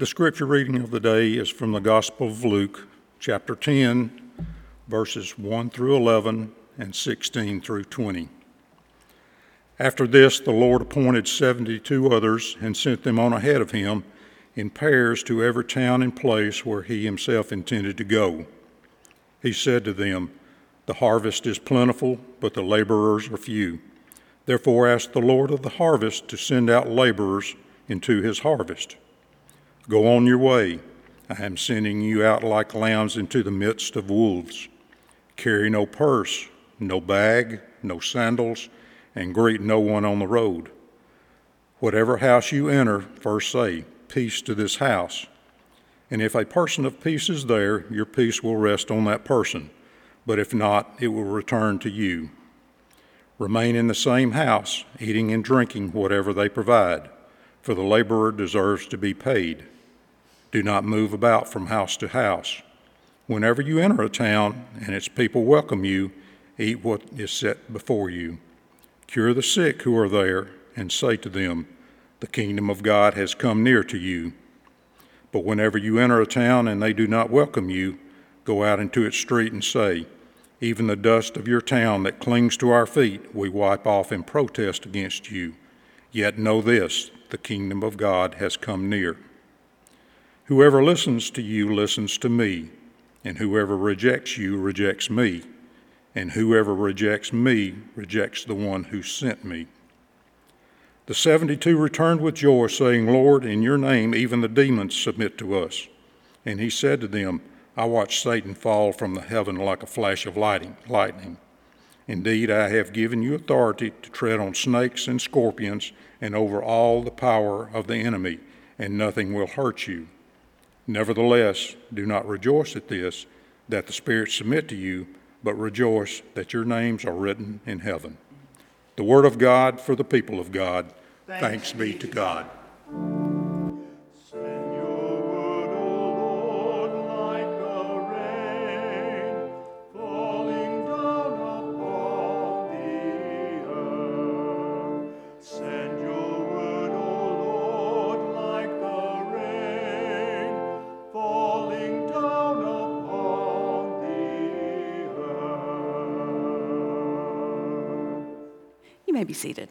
The scripture reading of the day is from the Gospel of Luke, chapter 10, verses 1 through 11 and 16 through 20. After this, the Lord appointed 72 others and sent them on ahead of him in pairs to every town and place where he himself intended to go. He said to them, The harvest is plentiful, but the laborers are few. Therefore, ask the Lord of the harvest to send out laborers into his harvest. Go on your way. I am sending you out like lambs into the midst of wolves. Carry no purse, no bag, no sandals and greet no one on the road. Whatever house you enter, first say, Peace to this house. And if a person of peace is there, your peace will rest on that person. But if not, it will return to you. Remain in the same house, eating and drinking whatever they provide, for the laborer deserves to be paid. Do not move about from house to house. Whenever you enter a town and its people welcome you, eat what is set before you Cure the sick who are there, and say to them, The kingdom of God has come near to you. But whenever you enter a town and they do not welcome you, go out into its street and say, Even the dust of your town that clings to our feet we wipe off in protest against you. Yet know this the kingdom of God has come near. Whoever listens to you listens to me, and whoever rejects you rejects me and whoever rejects me rejects the one who sent me. The 72 returned with joy, saying, Lord, in your name even the demons submit to us. And he said to them, I watched Satan fall from the heaven like a flash of lightning. Indeed, I have given you authority to tread on snakes and scorpions and over all the power of the enemy, and nothing will hurt you. Nevertheless, do not rejoice at this, that the spirits submit to you but rejoice that your names are written in heaven. The word of God for the people of God. Thanks, Thanks be to God. May be seated.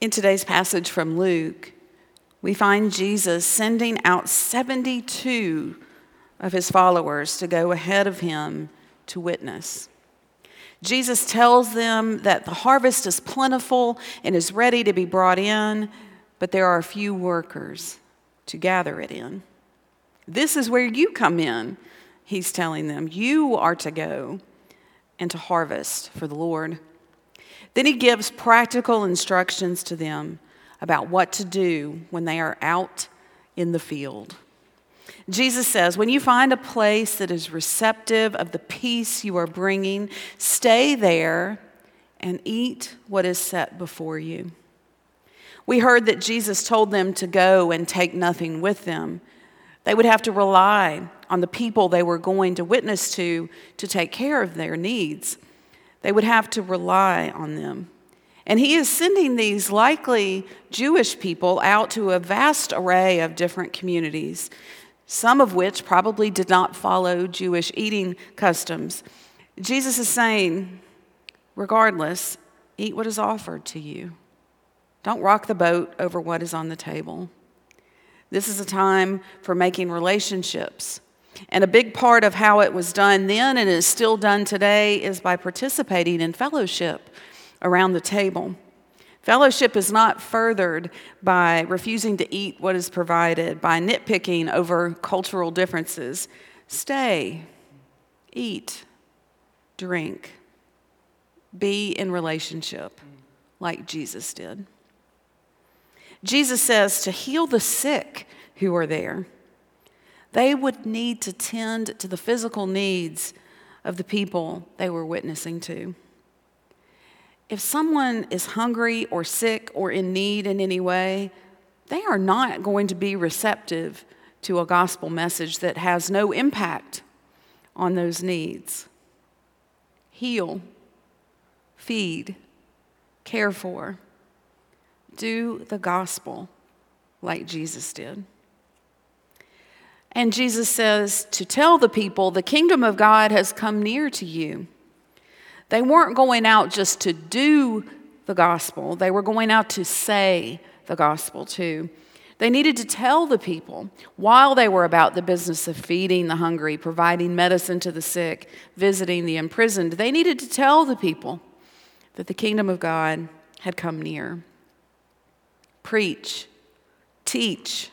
In today's passage from Luke, we find Jesus sending out 72 of his followers to go ahead of him to witness. Jesus tells them that the harvest is plentiful and is ready to be brought in, but there are few workers to gather it in. This is where you come in he's telling them, You are to go and to harvest for the Lord. Then he gives practical instructions to them about what to do when they are out in the field. Jesus says, When you find a place that is receptive of the peace you are bringing, stay there and eat what is set before you. We heard that Jesus told them to go and take nothing with them. They would have to rely on the people they were going to witness to to take care of their needs. They would have to rely on them. And he is sending these likely Jewish people out to a vast array of different communities, some of which probably did not follow Jewish eating customs. Jesus is saying, regardless, eat what is offered to you. Don't rock the boat over what is on the table. This is a time for making relationships. And a big part of how it was done then and is still done today is by participating in fellowship around the table. Fellowship is not furthered by refusing to eat what is provided, by nitpicking over cultural differences. Stay, eat, drink, be in relationship like Jesus did. Jesus says to heal the sick who are there. They would need to tend to the physical needs of the people they were witnessing to. If someone is hungry or sick or in need in any way, they are not going to be receptive to a gospel message that has no impact on those needs. Heal, feed, care for. Do the gospel like Jesus did. And Jesus says to tell the people, the kingdom of God has come near to you. They weren't going out just to do the gospel, they were going out to say the gospel too. They needed to tell the people while they were about the business of feeding the hungry, providing medicine to the sick, visiting the imprisoned. They needed to tell the people that the kingdom of God had come near. Preach, teach,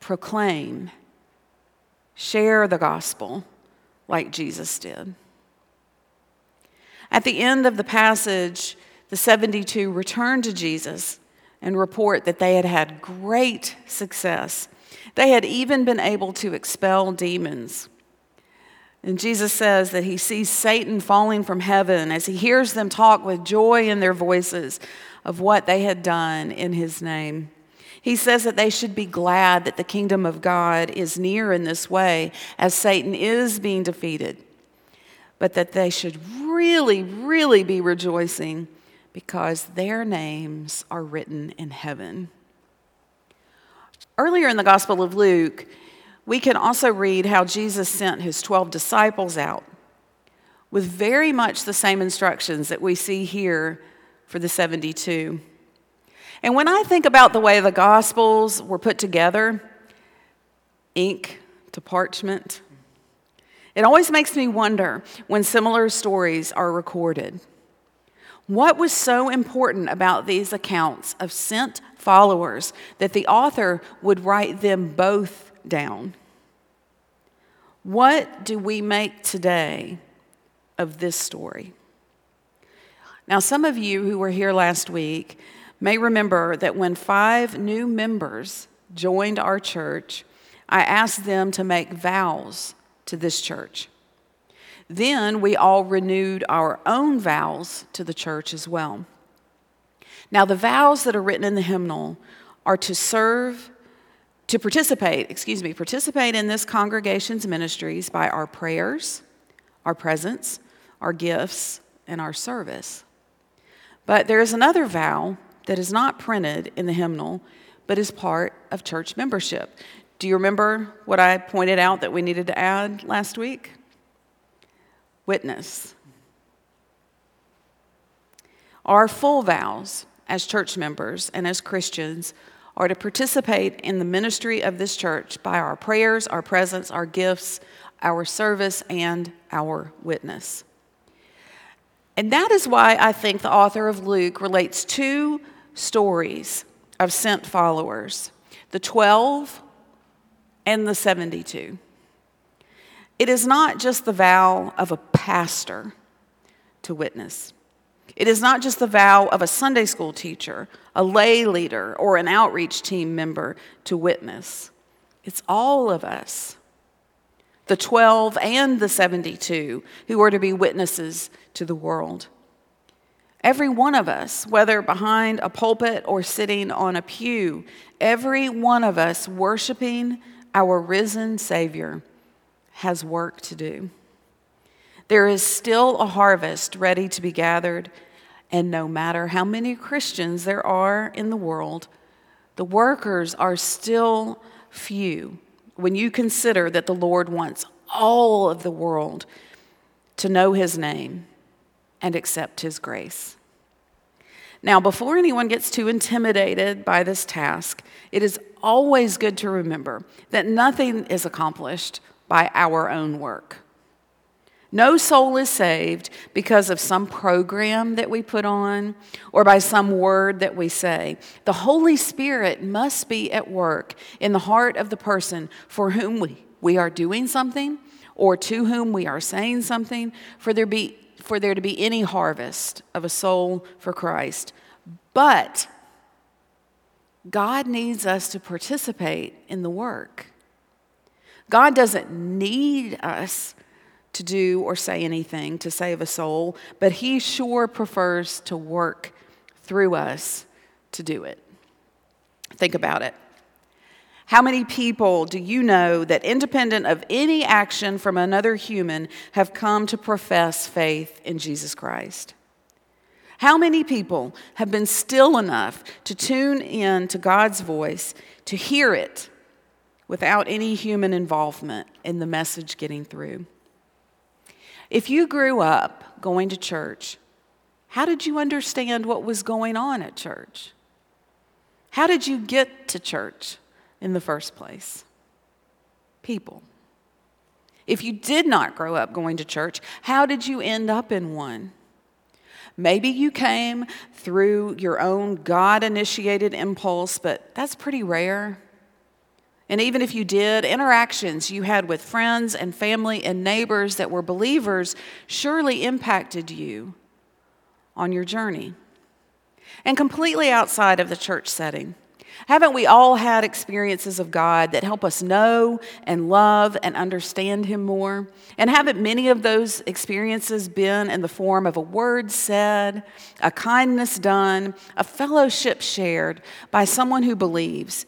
proclaim, share the gospel like Jesus did. At the end of the passage, the 72 return to Jesus and report that they had had great success. They had even been able to expel demons. And Jesus says that he sees Satan falling from heaven as he hears them talk with joy in their voices of what they had done in his name. He says that they should be glad that the kingdom of God is near in this way as Satan is being defeated, but that they should really, really be rejoicing because their names are written in heaven. Earlier in the Gospel of Luke, we can also read how Jesus sent his 12 disciples out with very much the same instructions that we see here for the 72. And when I think about the way the Gospels were put together, ink to parchment, it always makes me wonder when similar stories are recorded. What was so important about these accounts of sent followers that the author would write them both down? What do we make today of this story? Now, some of you who were here last week may remember that when five new members joined our church, I asked them to make vows to this church. Then we all renewed our own vows to the church as well. Now, the vows that are written in the hymnal are to serve, to participate, excuse me, participate in this congregation's ministries by our prayers, our presence, our gifts, and our service. But there is another vow that is not printed in the hymnal, but is part of church membership. Do you remember what I pointed out that we needed to add last week? witness. Our full vows as church members and as Christians are to participate in the ministry of this church by our prayers, our presence, our gifts, our service, and our witness. And that is why I think the author of Luke relates two stories of sent followers the 12 and the 72. It is not just the vow of a pastor to witness. It is not just the vow of a Sunday school teacher, a lay leader, or an outreach team member to witness. It's all of us, the 12 and the 72, who are to be witnesses to the world. Every one of us, whether behind a pulpit or sitting on a pew, every one of us worshiping our risen Savior has work to do. There is still a harvest ready to be gathered, and no matter how many Christians there are in the world, the workers are still few when you consider that the Lord wants all of the world to know his name and accept his grace. Now, before anyone gets too intimidated by this task, it is always good to remember that nothing is accomplished by our own work. No soul is saved because of some program that we put on or by some word that we say. The Holy Spirit must be at work in the heart of the person for whom we, we are doing something or to whom we are saying something for there, be, for there to be any harvest of a soul for Christ. But God needs us to participate in the work. God doesn't need us to do or say anything to save a soul, but He sure prefers to work through us to do it. Think about it. How many people do you know that, independent of any action from another human, have come to profess faith in Jesus Christ? How many people have been still enough to tune in to God's voice, to hear it without any human involvement in the message getting through? If you grew up going to church, how did you understand what was going on at church? How did you get to church in the first place? People. If you did not grow up going to church, how did you end up in one? Maybe you came through your own God initiated impulse, but that's pretty rare. And even if you did, interactions you had with friends and family and neighbors that were believers surely impacted you on your journey. And completely outside of the church setting, haven't we all had experiences of God that help us know and love and understand Him more? And haven't many of those experiences been in the form of a word said, a kindness done, a fellowship shared by someone who believes,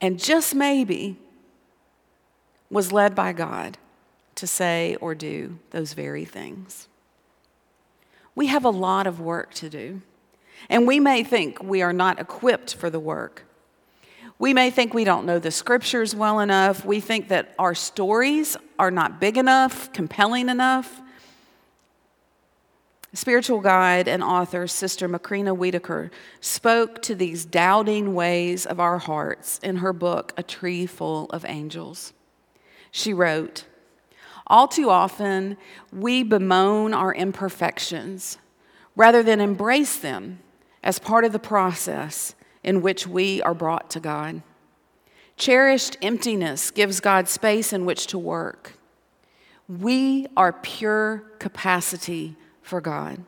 and just maybe was led by God to say or do those very things? We have a lot of work to do. And we may think we are not equipped for the work. We may think we don't know the scriptures well enough. We think that our stories are not big enough, compelling enough. Spiritual guide and author Sister Macrina Wiederkehr spoke to these doubting ways of our hearts in her book, A Tree Full of Angels. She wrote, All too often, we bemoan our imperfections rather than embrace them as part of the process in which we are brought to God. Cherished emptiness gives God space in which to work. We are pure capacity for God.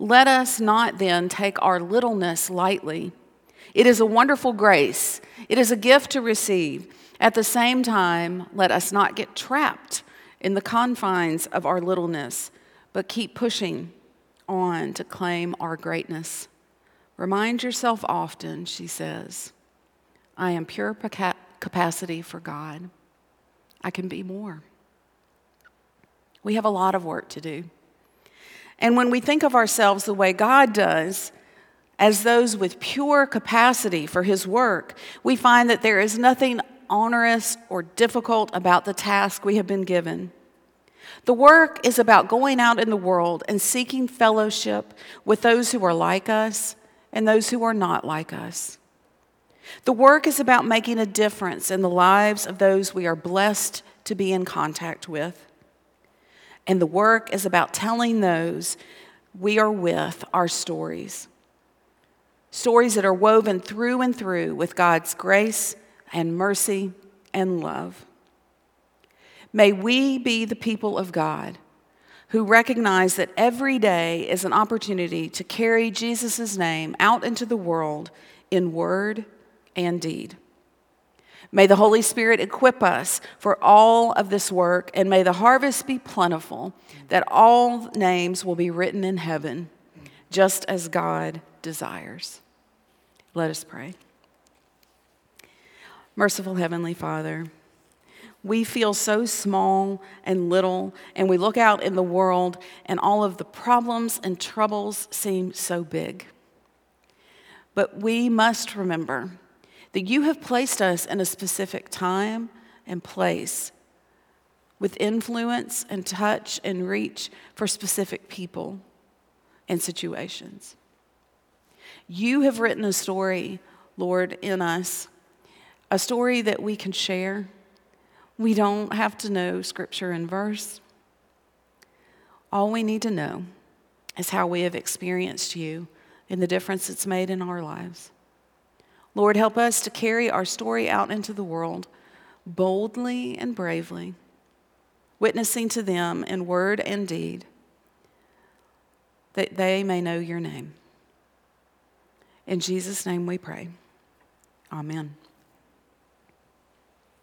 Let us not then take our littleness lightly. It is a wonderful grace, it is a gift to receive. At the same time, let us not get trapped in the confines of our littleness, but keep pushing on to claim our greatness. Remind yourself often, she says, I am pure capacity for God. I can be more. We have a lot of work to do. And when we think of ourselves the way God does, as those with pure capacity for His work, we find that there is nothing onerous or difficult about the task we have been given. The work is about going out in the world and seeking fellowship with those who are like us and those who are not like us. The work is about making a difference in the lives of those we are blessed to be in contact with. And the work is about telling those we are with our stories. Stories that are woven through and through with God's grace and mercy and love. May we be the people of God who recognize that every day is an opportunity to carry Jesus' name out into the world in word and deed. May the Holy Spirit equip us for all of this work, and may the harvest be plentiful, that all names will be written in heaven, just as God desires. Let us pray. Merciful Heavenly Father, we feel so small and little, and we look out in the world, and all of the problems and troubles seem so big. But we must remember that you have placed us in a specific time and place with influence and touch and reach for specific people and situations. You have written a story, Lord, in us, a story that we can share we don't have to know scripture and verse. All we need to know is how we have experienced you and the difference it's made in our lives. Lord, help us to carry our story out into the world boldly and bravely, witnessing to them in word and deed, that they may know your name. In Jesus' name we pray. Amen.